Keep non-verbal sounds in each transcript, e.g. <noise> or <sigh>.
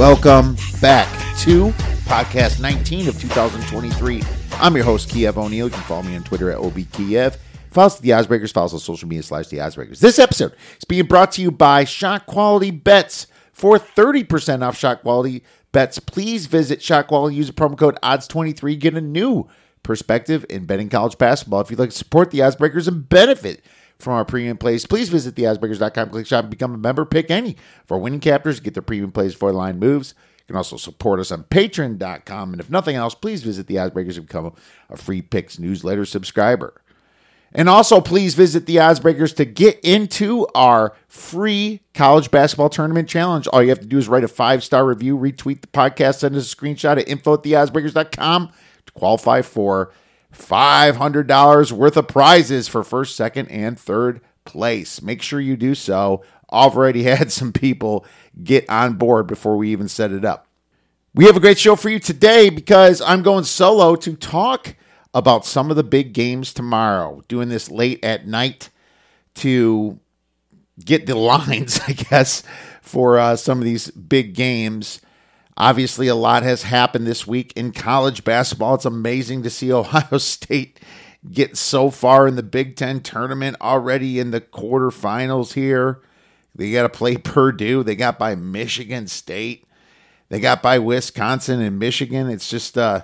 Welcome back to podcast 19 of 2023. I'm your host, Kiev O'Neil. You can follow me on Twitter at OBKiev. Follow us at The Oddsbreakers. Follow us on social media slash The Oddsbreakers. This episode is being brought to you by Shot Quality Bets. For 30% off Shot Quality Bets, please visit Shot Quality. Use the promo code ODDS23. Get a new perspective in betting college basketball. If you'd like to support The Oddsbreakers and benefit from our premium plays, please visit theoddsbreakers.com, click shop, and become a member. Pick any for winning captors, get their premium plays for line moves. You can also support us on patreon.com. And if nothing else, please visit the and become a free picks newsletter subscriber. And also, please visit the Oddsbreakers to get into our free college basketball tournament challenge. All you have to do is write a five star review, retweet the podcast, send us a screenshot at info at theoddsbreakers.com to qualify for $500 worth of prizes for first, second, and third place. Make sure you do so. Already <laughs> had some people get on board before we even set it up. We have a great show for you today because I'm going solo to talk about some of the big games tomorrow. Doing this late at night to get the <laughs> lines, I guess, for uh, some of these big games. Obviously, a lot has happened this week in college basketball. It's amazing to see <laughs> Ohio State get so far in the Big Ten tournament already in the quarterfinals here. They got to play <laughs> Purdue. They got by Michigan State. They got by Wisconsin and Michigan. It's just uh,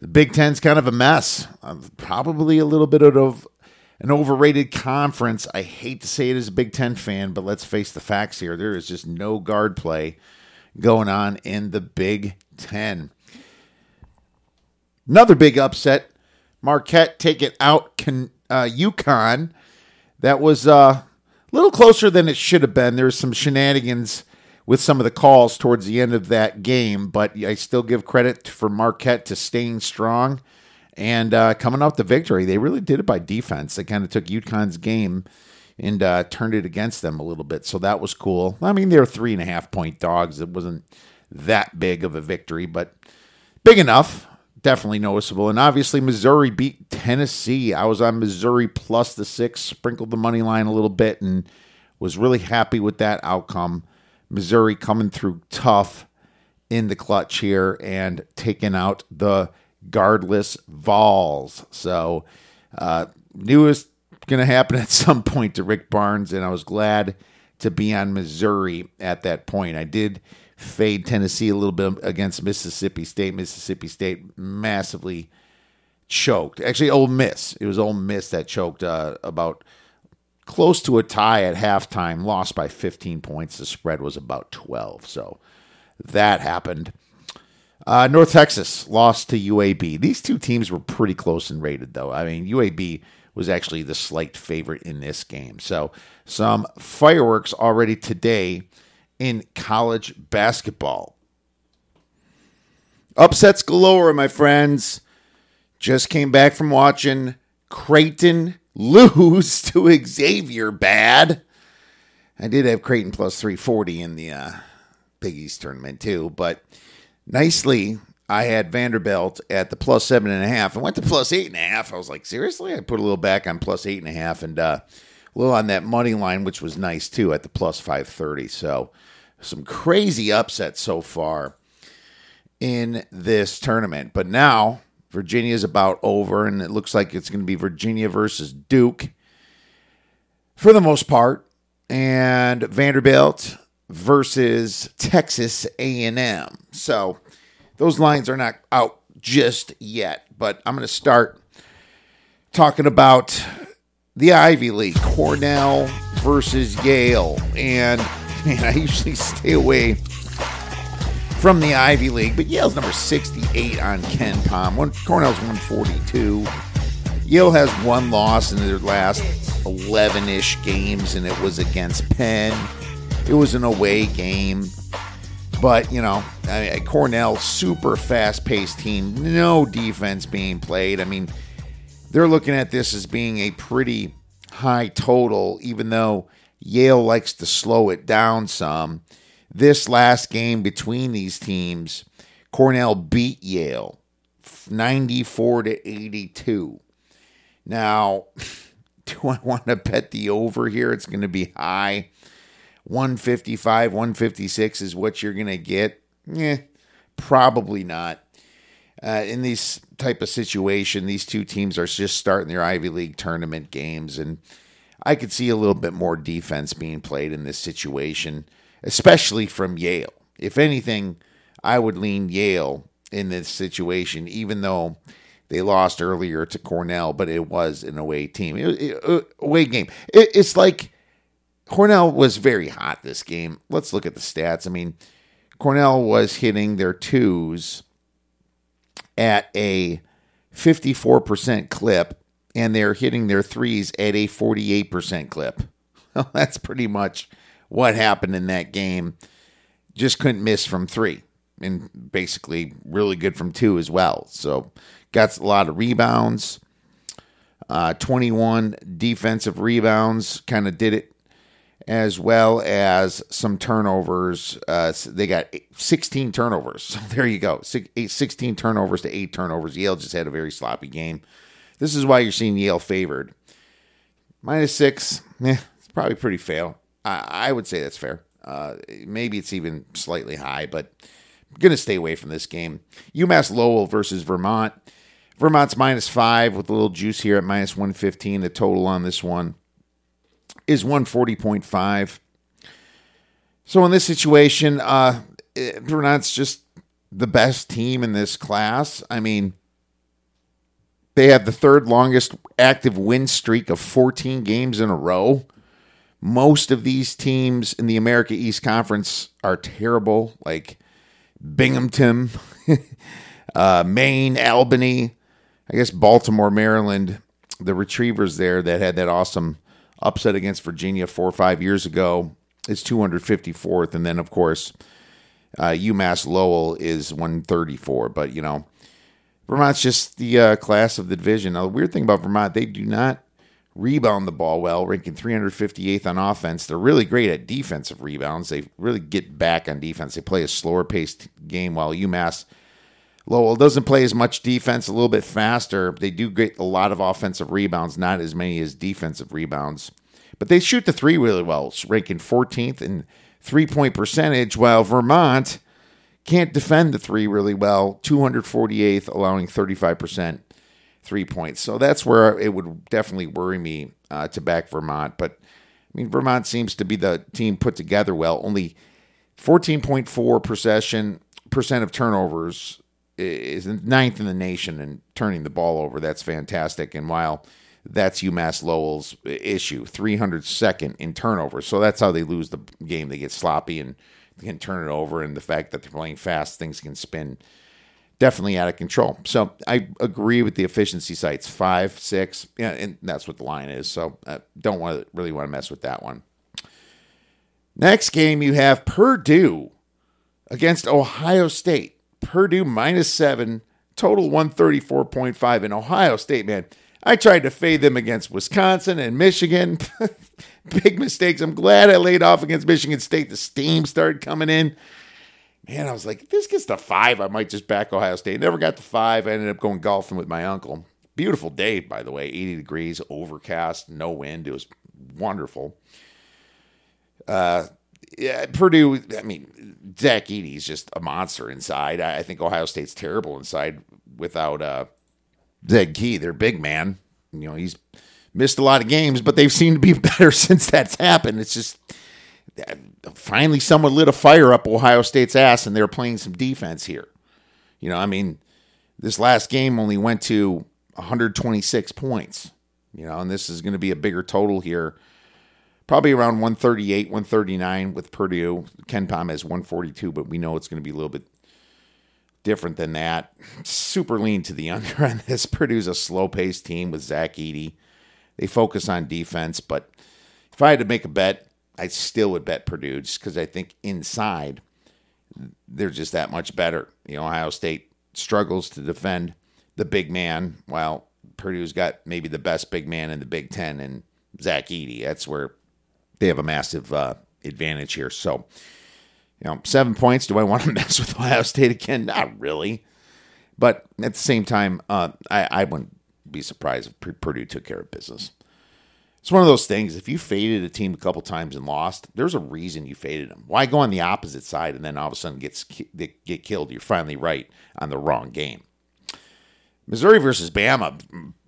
the Big Ten's kind of a mess. Uh, probably a little bit of an overrated conference. I hate to say it as a Big Ten fan, but let's face the facts here. There is just no guard play going on in the Big Ten. Another big upset. Marquette taking out Can, uh, UConn. That was uh, a little closer than it should have been. There was some shenanigans with some of the calls towards the end of that game, but I still give credit for Marquette to staying strong and uh, coming off the victory. They really did it by defense. They kind of took UConn's game and uh, turned it against them a little bit. So that was cool. I mean, they're three and a half point dogs. It wasn't that big of a victory, but big enough. Definitely noticeable. And obviously, Missouri beat Tennessee. I was on Missouri plus the six, sprinkled the money line a little bit, and was really happy with that outcome. Missouri coming through tough in the clutch here and taking out the guardless Vols. So, uh, newest going to happen at <laughs> some point to Rick Barnes, and I was glad to be on Missouri at that point. I did fade Tennessee a little bit against Mississippi State. Mississippi State massively choked. Actually, Ole Miss. It was Ole Miss that choked uh, about close to a tie at halftime, lost by 15 points. The spread was about 12. So that happened. Uh, North Texas lost to UAB. These two teams were pretty close and rated, though. I mean, UAB was actually the slight favorite in this game. So, some fireworks already today in college basketball. Upsets galore, my friends. Just came back from watching Creighton lose <laughs> to Xavier bad. I did have Creighton plus 340 in the uh, Big East tournament too, but nicely I had Vanderbilt at the plus seven and a half and went to plus eight and a half. I was like, seriously? I put a little back on plus eight and a half and uh, a little on that money line, which was nice too at the plus 530. So some crazy upsets so far in this tournament. But now Virginia is about over, and it looks like it's going to be Virginia versus Duke for the most part, and Vanderbilt versus Texas A&M. So those lines are not out just yet, but I'm going to start talking about the Ivy League, Cornell versus Yale. And man, I usually stay away from the Ivy League, but Yale's number 68 on KenPom. One, Cornell's 142. Yale has one loss in their last 11 ish games, and it was against Penn. It was an away game. But, you know, I Cornell, super fast paced team, no defense being played. I mean, they're looking at this as being a pretty high total, even though Yale likes to slow it down some. This last game between these teams, Cornell beat Yale 94 to 82. Now, <laughs> do I want to bet the over here? It's going to be high. 155, 156 is what you're going to get. Yeah, probably not. Uh, in this type of situation, these two teams are just starting their Ivy League tournament games, and I could see a little bit more defense being played in this situation, especially from Yale. If anything, I would lean Yale in this situation, even though they lost earlier to Cornell, but it was an away team, it, it, uh, away game. It, it's like Cornell was very hot this game. Let's look at the stats. I mean, Cornell was hitting their twos at a 54% clip, and they're hitting their threes at a 48% clip. Well, <laughs> that's pretty much what happened in that game. Just couldn't miss from three, and basically really good from two as well. So, got a lot of rebounds. Uh, 21 defensive rebounds, kind of did it as well as some turnovers. Uh, they got 16 turnovers. So <laughs> there you go. 16 turnovers to eight turnovers. Yale just had a very sloppy game. This is why you're seeing Yale favored. Minus six, eh, <laughs> it's probably pretty fair. I, I would say that's fair. Uh, maybe it's even slightly high, but I'm going to stay away from this game. UMass Lowell versus Vermont. Vermont's minus five with a little juice here at minus 115. The total on this one is 140.5. So in this situation, uh, Vermont's just the best team in this class. I mean, they have the third longest active win streak of 14 games in a row. Most of these teams in the America East Conference are terrible, like Binghamton, <laughs> uh, Maine, Albany, I guess Baltimore, Maryland, the Retrievers there that had that awesome upset against Virginia four or five years ago is 254th. And then, of course, uh, UMass Lowell is 134. But, you know, Vermont's just the uh, class of the division. Now, the weird thing about Vermont, they do not rebound the ball well, ranking 358th on offense. They're really great at defensive rebounds. They really get back on defense. They play a slower paced game while UMass Lowell doesn't play as much defense, a little bit faster. They do get a lot of offensive rebounds, not as many as defensive rebounds. But they shoot the three really well, ranking 14th in three point percentage, while Vermont can't defend the three really well, 248th, allowing 35% three points. So that's where it would definitely worry me uh, to back Vermont. But I mean, Vermont seems to be the team put together well. Only 14.4 possession percent of turnovers is ninth in the nation in turning the ball over. That's fantastic. And while that's UMass Lowell's issue, 302nd in turnovers. So that's how they lose the game. They get sloppy and can turn it over. And the fact that they're playing fast, things can spin definitely out of control. So I agree with the efficiency sites five, six, yeah, and that's what the line is. So I uh, don't want to really want to mess with that one. Next game, you have Purdue against Ohio State. Purdue minus seven, total 134.5 in Ohio State, man. I tried to fade them against Wisconsin and Michigan. <laughs> Big mistakes. I'm glad I laid off against Michigan State. The steam started coming in. Man, I was like, this gets to five, I might just back Ohio State. Never got to five. I ended up going golfing with my uncle. Beautiful day, by the way. 80 degrees, overcast, no wind. It was wonderful. Uh, yeah, Purdue, I mean, Zach Edey's just a monster inside. I, think Ohio State's terrible inside without uh, Zed Key, their big man. You know, he's missed a lot of games, but they've seemed to be <laughs> better since that's happened. It's just Uh, finally someone lit a fire up Ohio State's ass and they're playing some defense here. You know, I mean, this last game only went to 126 points, you know, and this is going to be a bigger total here probably around 138, 139 with Purdue. KenPom has 142, but we know it's going to be a little bit different than that. Super lean to the <laughs> under on this. Purdue's a slow paced team with Zach Edey. They focus on defense, but if I had to make a bet, I still would bet Purdue just because I think inside they're just that much better. You know, Ohio State struggles to defend the big man, while Purdue's got maybe the best big man in the Big Ten and Zach Edey. That's where they have a massive uh, advantage here. So You know, seven points. Do I want to <laughs> mess with Ohio State again? Not really. But at the same time, uh, I, I wouldn't be surprised if Purdue took care of business. It's one of those things. If you faded a team a couple times and lost, there's a reason you faded them. Why go on the opposite side and then all of a sudden gets get killed? You're finally right on the wrong game. Missouri versus Bama.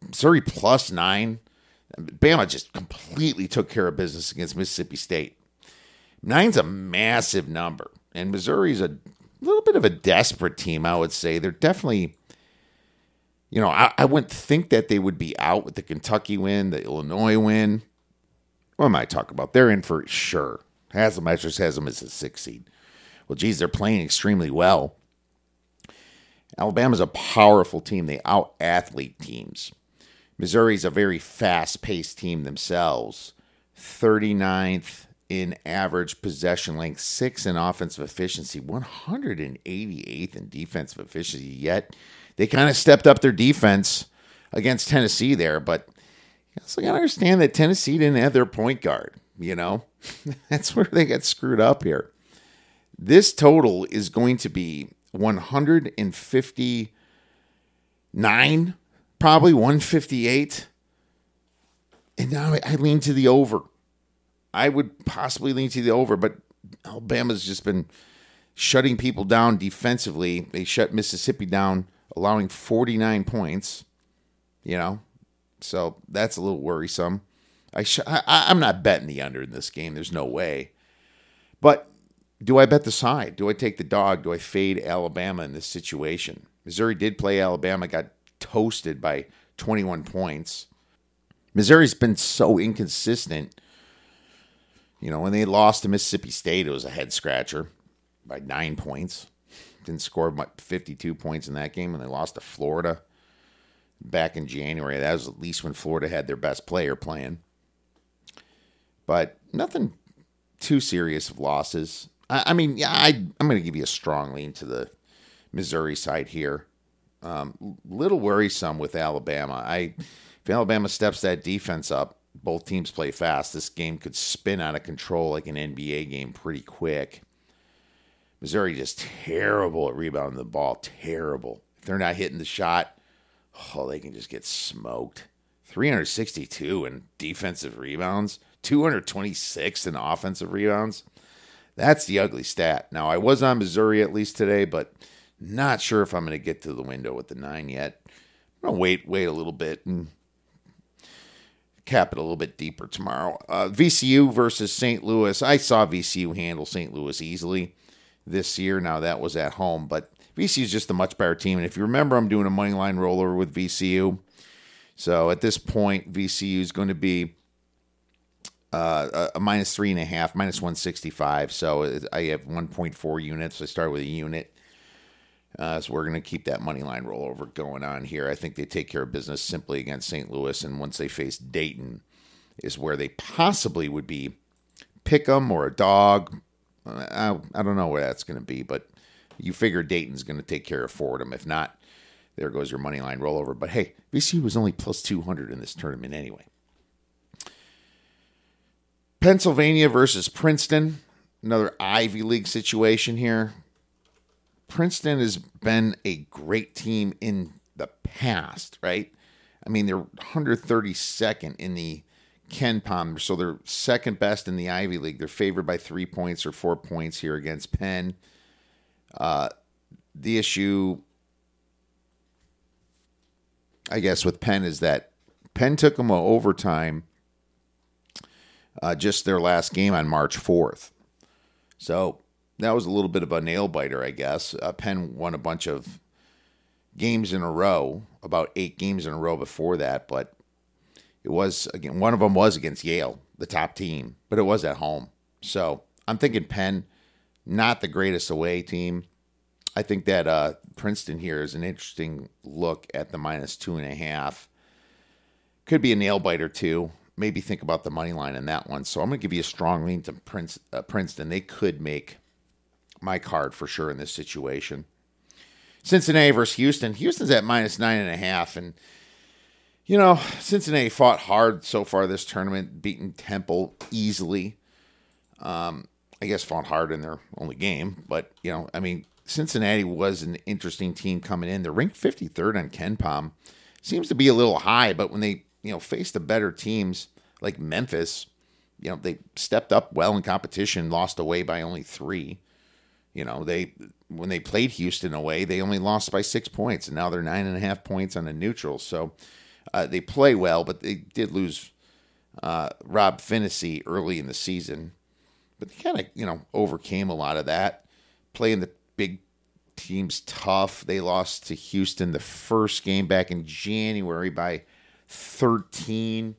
Missouri plus nine. Bama just completely took care of business against Mississippi State. Nine's a massive number, and Missouri's a little bit of a desperate team, I would say. They're definitely, you know, I, I wouldn't think that they would be out with the Kentucky win, the Illinois win. What am I talking about? They're in for sure. Haslametrics has them as a six seed. Well, geez, they're playing extremely well. Alabama's a powerful team. They out athlete teams. Missouri's a very fast paced team themselves. 39th in average possession length, six in offensive efficiency, 188th in defensive efficiency. Yet they kind of stepped up their defense against Tennessee there, but also got to understand that Tennessee didn't have their point guard. You know, <laughs> that's where they got screwed up here. This total is going to be 159, probably 158. And now I lean to the over. I would possibly lean to the over, but Alabama's just been shutting people down defensively. They shut Mississippi down, allowing 49 points. You know, so that's a little worrisome. I, sh- I I'm not betting the under in this game. There's no way. But do I bet the side? Do I take the dog? Do I fade Alabama in this situation? Missouri did play Alabama, got toasted by 21 points. Missouri's been so inconsistent you know, when they lost to Mississippi State, it was a head scratcher by nine points. Didn't score 52 points in that game, and they lost to Florida back in January. That was at least when Florida had their best player playing. But nothing too serious of losses. I, I mean, yeah, I, I'm going to give you a strong lean to the Missouri side here. Um, little worrisome with Alabama. I if Alabama steps that defense up, both teams play fast, this game could spin out of control like an NBA game pretty quick. Missouri just terrible at rebounding the ball. Terrible. If they're not hitting the shot, oh, they can just get smoked. 362 in defensive rebounds, 226 in offensive rebounds. That's the ugly stat. Now, I was on Missouri at least today, but not sure if I'm going to get to the window with the nine yet. I'm going to wait, wait a little bit and cap it a little bit deeper tomorrow. Uh, VCU versus St. Louis. I saw VCU handle St. Louis easily this year. Now that was at home, but VCU is just a much better team. And if you remember, I'm doing a money line rollover with VCU. So at this point, VCU is going to be uh, a minus three and a half, minus 165. So I have 1.4 units. I start with a unit. Uh, so we're going to keep that money line rollover going on here. I think they take care of business simply against St. Louis, and once they face Dayton, is where they possibly would be pick pick 'em or a dog. I, I don't know where that's going to be, but you figure Dayton's going to take care of Fordham. If not, there goes your money line rollover. But hey, VCU was only plus 200 in this tournament anyway. Pennsylvania versus Princeton. Another Ivy League situation here. Princeton has been a great team in the past, right? I mean, they're 132nd in the KenPom, so they're second best in the Ivy League. They're favored by three points or four points here against Penn. Uh, the issue, I guess, with Penn is that Penn took them overtime uh, just their last game on March 4th. So that was a little bit of a nail biter, I guess. Uh, Penn won a bunch of games in a row, about eight games in a row before that, but it was again one of them was against Yale, the top team, but it was at home. So I'm thinking Penn, not the greatest away team. I think that uh, Princeton here is an interesting look at the minus two and a half. Could be a nail biter too. Maybe think about the money line in that one. So I'm going to give you a strong lean to Prince, uh, Princeton. They could make my card for sure in this situation. Cincinnati versus Houston. Houston's at minus nine and a half, and you know Cincinnati fought hard so far this tournament, beating Temple easily. Um, I guess fought hard in their only game, but you know, I mean, Cincinnati was an interesting team coming in. They're ranked 53rd on KenPom. Seems to be a little high, but when they you know faced the better teams like Memphis, you know they stepped up well in competition, lost away by only three. You know they when they played Houston away, they only lost by six points, and now they're nine and a half points on a neutral. So uh, they play well, but they did lose uh, Rob Phinisee early in the season but they kind of you know overcame a lot of that, playing the big teams tough. They lost to Houston the first game back in January by 13.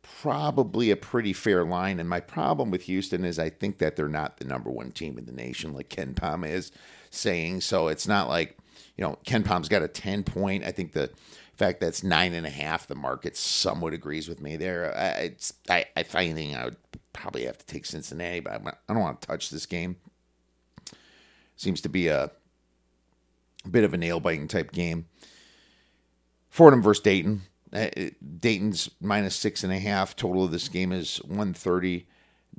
Probably a pretty fair line. And my problem with Houston is I think that they're not the number one team in the nation, like KenPom is saying. So it's not like, you know, KenPom's got a 10 point. I think the fact that's nine and a half, the market somewhat agrees with me there. I, I, if anything, I would probably have to take Cincinnati, but I don't want to touch this game. Seems to be a, a bit of a nail biting type game. Fordham versus Dayton. Uh, Dayton's minus six and a half. Total of this game is 130.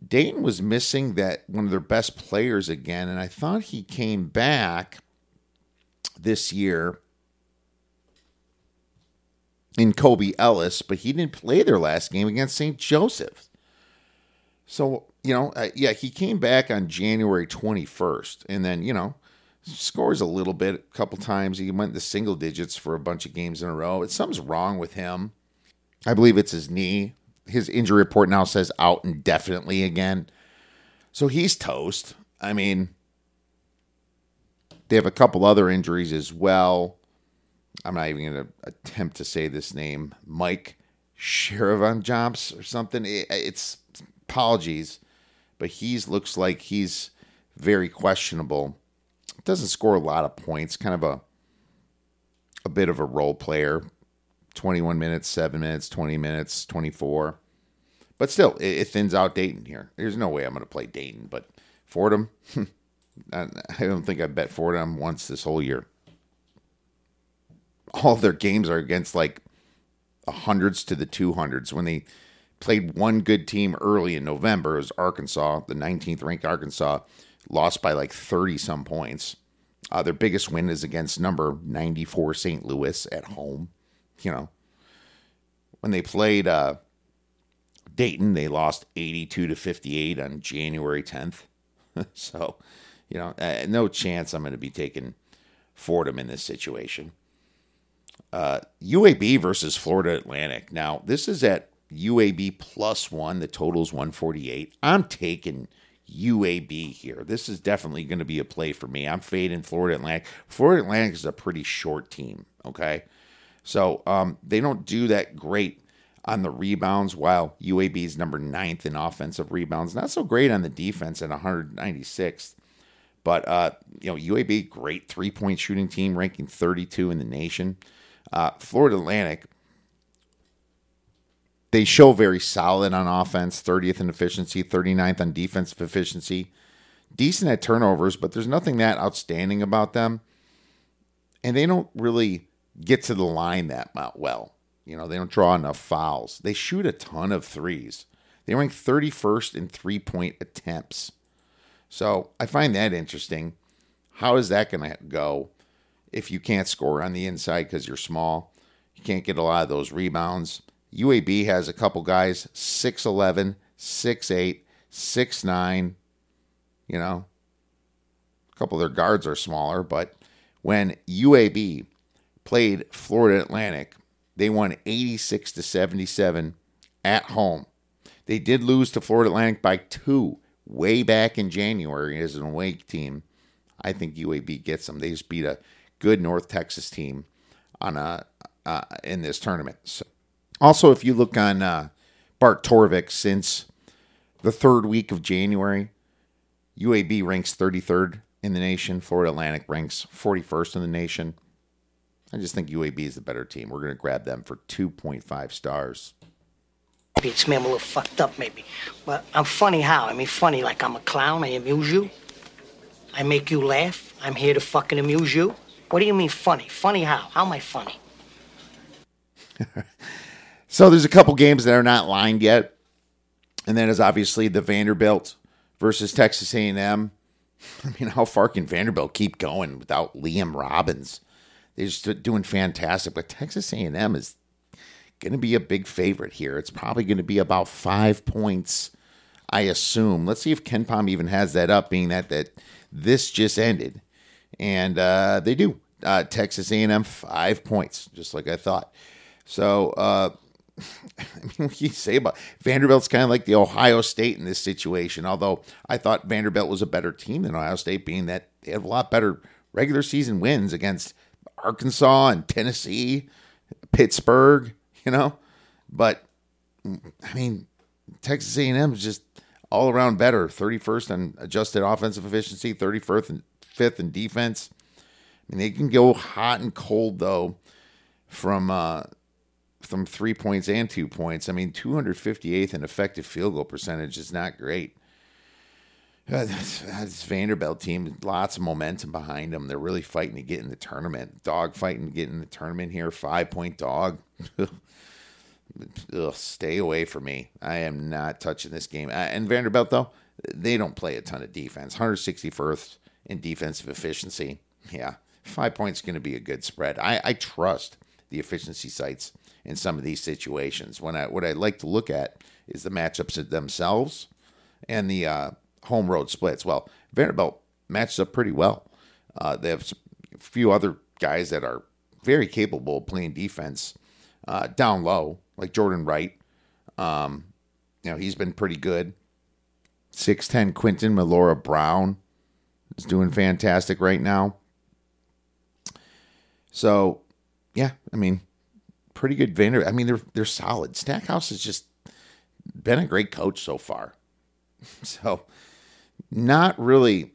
Dayton was missing that one of their best players again, and I thought he came back this year in Kobe Elvis, but he didn't play their last game against St. Joseph. So, you know, uh, yeah, he came back on January 21st and then, you know, scores a little bit a couple times. He went in the single digits for a bunch of games in a row. It's something's wrong with him. I believe it's his knee. His injury report now says out indefinitely again. So he's toast. I mean, they have a couple other injuries as well. I'm not even going to attempt to say this name. Mike Sherivan Jumps or something. it's apologies, but he's looks like he's very questionable. Doesn't score a lot of points. Kind of a a bit of a role player. 21 minutes, 7 minutes, 20 minutes, 24. But still, it, it thins out Dayton here. There's no way I'm going to play Dayton, but Fordham, <laughs> I don't think I bet Fordham once this whole year. All their games are against like hundreds to the 200s when they played one good team early in November. It was Arkansas, the 19th ranked Arkansas, lost by like 30 some points. Uh, their biggest win is against number 94 St. Louis at home. You know, when they played uh, Dayton, they lost 82 to 58 on January 10th. <laughs> so, you know, uh, no chance I'm going to be taking Fordham in this situation. Uh, UAB versus Florida Atlantic. Now, this is at UAB plus one. The total's 148. I'm taking UAB here. This is definitely going to be a play for me. I'm fading Florida Atlantic. Florida Atlantic is a pretty short team. Okay. So um, they don't do that great on the rebounds, while UAB is number ninth in offensive rebounds. Not so great on the defense at 196th. But, uh, you know, UAB, great three point shooting team, ranking 32 in the nation. Uh, Florida Atlantic, they show very solid on offense, 30th in efficiency, 39th on defensive efficiency. Decent at turnovers, but there's nothing that outstanding about them. And they don't really get to the line that well. You know, they don't draw enough fouls. They shoot a ton of threes. They rank 31st in three point attempts. So I find that interesting. How is that going to go if you can't score on the inside because you're small? You can't get a lot of those rebounds. UAB has a couple guys 6'11, 6'8, 6'9. You know, a couple of their guards are smaller, but when UAB played Florida Atlantic, they won 86 to 77 at home. They did lose to Florida Atlantic by two way back in January as an away team. I think UAB gets them. They just beat a good North Texas team on a uh, in this tournament. So also, if you look on uh, Bart Torvik since the third week of January, UAB ranks 33rd in the nation. Florida Atlantic ranks 41st in the nation. I just think UAB is the better team. We're going to grab them for 2.5 stars. Maybe it's me, I'm a little fucked up, maybe. But I'm funny how? I mean, funny like I'm a clown, I amuse you. I make you laugh. I'm here to fucking amuse you. What do you mean funny? Funny how? How am I funny? <laughs> So there's a couple games that are not lined yet. And then is obviously the Vanderbilt versus Texas A&M. <laughs> I mean, how far can Vanderbilt keep going without Liam Robbins? They're just doing fantastic, but Texas A&M is going to be a big favorite here. It's probably going to be about five points, I assume. Let's see if KenPom even has that up, being that that this just ended, and uh, they do. Uh, Texas A&M five points, just like I thought. So, uh, I <laughs> mean, what you say about Vanderbilt's kind of like the Ohio State in this situation. Although I thought Vanderbilt was a better team than Ohio State, being that they have a lot better regular season wins against Arkansas and Tennessee, Pittsburgh, you know. But I mean, Texas A&M is just all around better. Thirty first on adjusted offensive efficiency, thirty first and fifth in defense. I mean, they can go hot and cold though from uh, from three points and two points. I mean, 258th in effective field goal percentage is not great. Uh, that's, that's Vanderbilt team, lots of momentum behind them. They're really fighting to get in the tournament. Dog fighting to get in the tournament here. Five point dog. <laughs> Ugh, stay away from me. I am not touching this game. Uh, and Vanderbilt though, they don't play a ton of defense. 161st in defensive efficiency. Yeah, five points going to be a good spread. I, I trust the efficiency sites in some of these situations. When I what I like to look at is the matchups themselves and the uh, home road splits. Well, Vanderbilt matches up pretty well. Uh, they have a few other guys that are very capable of playing defense uh, down low, like Jordan Wright. Um, you know, he's been pretty good. 6'10 Quentin Millora-Brown is doing fantastic right now. So, yeah, I mean, pretty good Vander. I mean, they're they're solid. Stackhouse has just been a great coach so far. <laughs> So, not really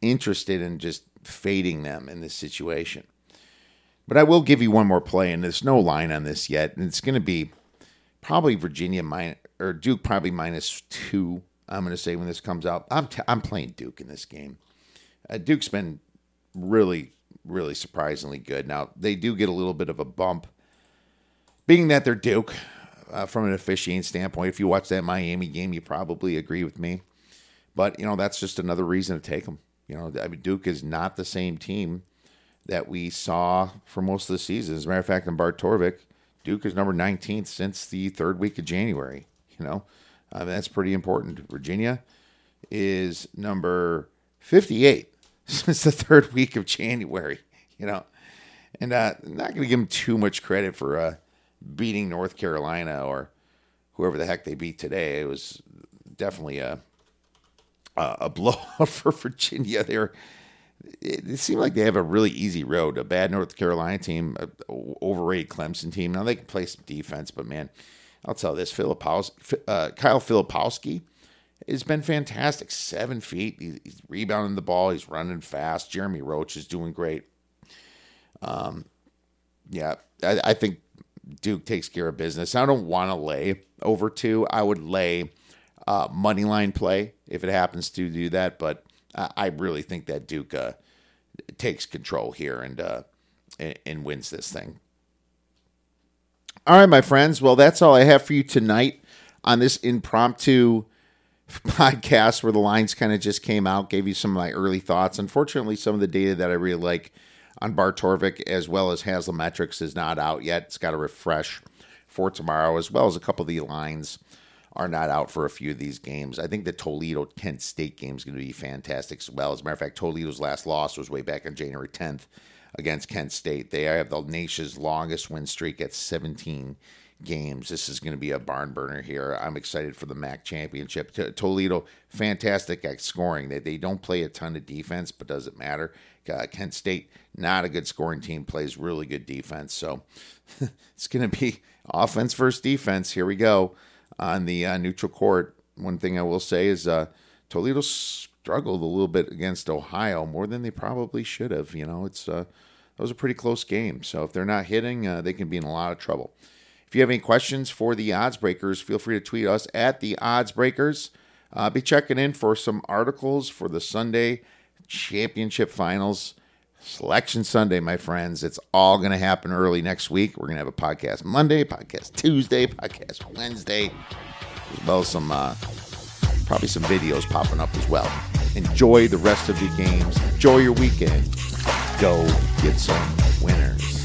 interested in just fading them in this situation. But I will give you one more play, and there's no line on this yet, and it's going to be probably Virginia minus or Duke probably minus two. I'm going to say when this comes out, I'm t- I'm playing Duke in this game. Uh, Duke's been really really surprisingly good. Now they do get a little bit of a bump, being that they're Duke. Uh, from an officiating standpoint, if you watch that Miami game, you probably agree with me. But you know that's just another reason to take them. You know, I mean, Duke is not the same team that we saw for most of the season. As a matter of fact, in Bart Torvik, Duke is number 19th since the third week of January. You know, uh, that's pretty important. Virginia is number 58 <laughs> since the third week of January. You know, and uh, not going to give them too much credit for uh, beating North Carolina or whoever the heck they beat today. It was definitely a a <laughs> blowout for Virginia. They're it, it seemed like they have a really easy road. A bad North Carolina team, a overrated Clemson team. Now they can play some defense, but man, I'll tell this: Filipowski, uh, Kyle Filipowski has been fantastic. Seven feet, he's rebounding the ball, he's running fast. Jeremy Roach is doing great. Um, yeah, I, I think Duke takes care of business. I don't want to lay over two. I would lay uh, money line play if it happens to do that, but I really think that Duke uh, takes control here and, uh, and wins this thing. All right, my friends. Well, that's all I have for you tonight on this impromptu <laughs> podcast where the lines kind of just came out, gave you some of my early thoughts. Unfortunately, some of the data that I really like on Bart Torvik as well as Haslametrics is not out yet. It's got to refresh for tomorrow, as well as a couple of the lines are not out for a few of these games. I think the Toledo Kent State game is going to be fantastic as well. As a matter of fact, Toledo's last loss was way back on January 10th against Kent State. They have the nation's longest win streak at 17 games. This is going to be a barn burner here. I'm excited for the MAC championship. Toledo, fantastic at scoring. They, they don't play a ton of defense, but doesn't matter. Uh, Kent State, not a good scoring team, plays really good defense. So <laughs> it's going to be offense versus defense. Here we go on the uh, neutral court. One thing I will say is uh, Toledo struggled a little bit against Ohio more than they probably should have. You know, it's uh, that was a pretty close game. So if they're not hitting, uh, they can be in a lot of trouble. If you have any questions for the odds breakers, feel free to tweet us at the odds breakers. Uh, be checking in for some articles for the Sunday championship finals. Selection Sunday, my friends. It's all going to happen early next week. We're going to have a podcast Monday, podcast Tuesday, podcast Wednesday, as well as some uh, probably some videos popping up as well. Enjoy the rest of the games. Enjoy your weekend. Go get some winners.